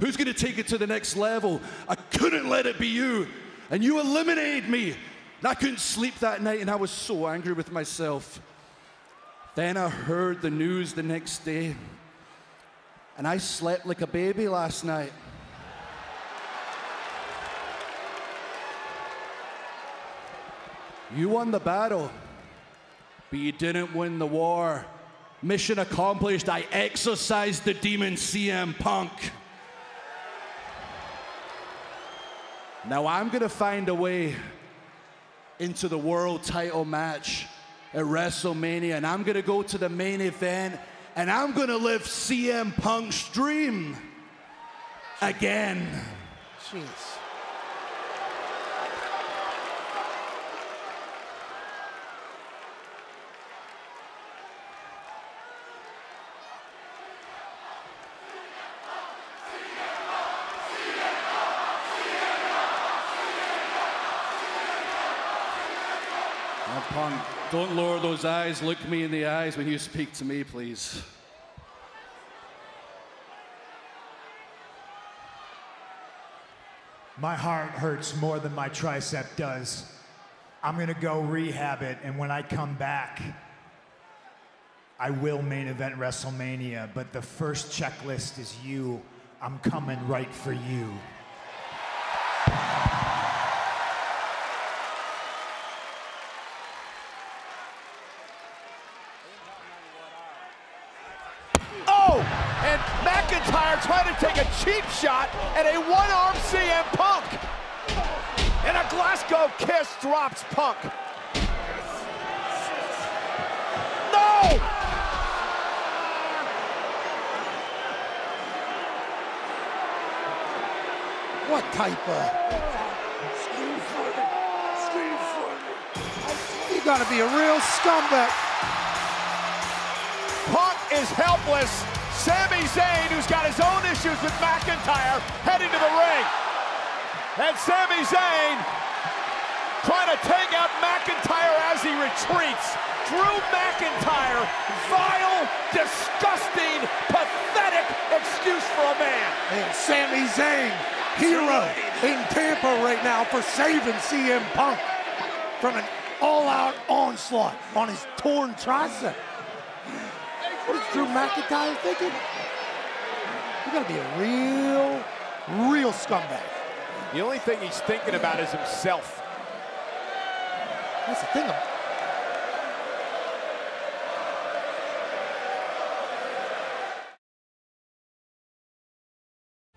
Who's going to take it to the next level? I couldn't let it be you. And you eliminated me. And I couldn't sleep that night, and I was so angry with myself. Then I heard the news the next day, and I slept like a baby last night. You won the battle, but you didn't win the war. Mission accomplished. I exorcised the demon CM Punk. Now I'm going to find a way into the world title match at WrestleMania, and I'm going to go to the main event, and I'm going to live CM Punk's dream again. Jeez. Punk, don't lower those eyes. Look me in the eyes when you speak to me, please. My heart hurts more than my tricep does. I'm gonna go rehab it, and when I come back, I will main event WrestleMania. But the first checklist is you. I'm coming right for you. And McIntyre trying to take a cheap shot at a one-arm CM Punk. And a Glasgow kiss drops Punk. No! What type of? You gotta be a real scumbag. Punk is helpless. Sami Zayn, who's got his own issues with McIntyre, heading to the ring. And Sami Zayn trying to take out McIntyre as he retreats. Drew McIntyre, vile, disgusting, pathetic excuse for a man. And Sami Zayn, hero in Tampa right now for saving CM Punk from an all-out onslaught on his torn tricep. What is Drew McIntyre thinking? You gotta be a real, real scumbag. The only thing he's thinking about is himself. That's the thing.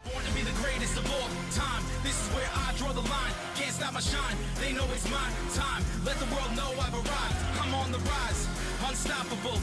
Born to be the greatest of all time. This is where I draw the line. Can't stop my shine. They know it's my time. Let the world know I've arrived. I'm on the rise. Unstoppable.